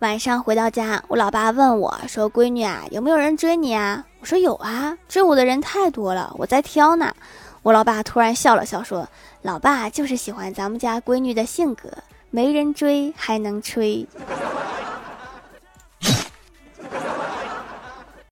晚上回到家我老爸问我说闺女啊有没有人追你啊？我说有啊追我的人太多了我在挑呢。我老爸突然笑了笑说老爸就是喜欢咱们家闺女的性格没人追还能吹。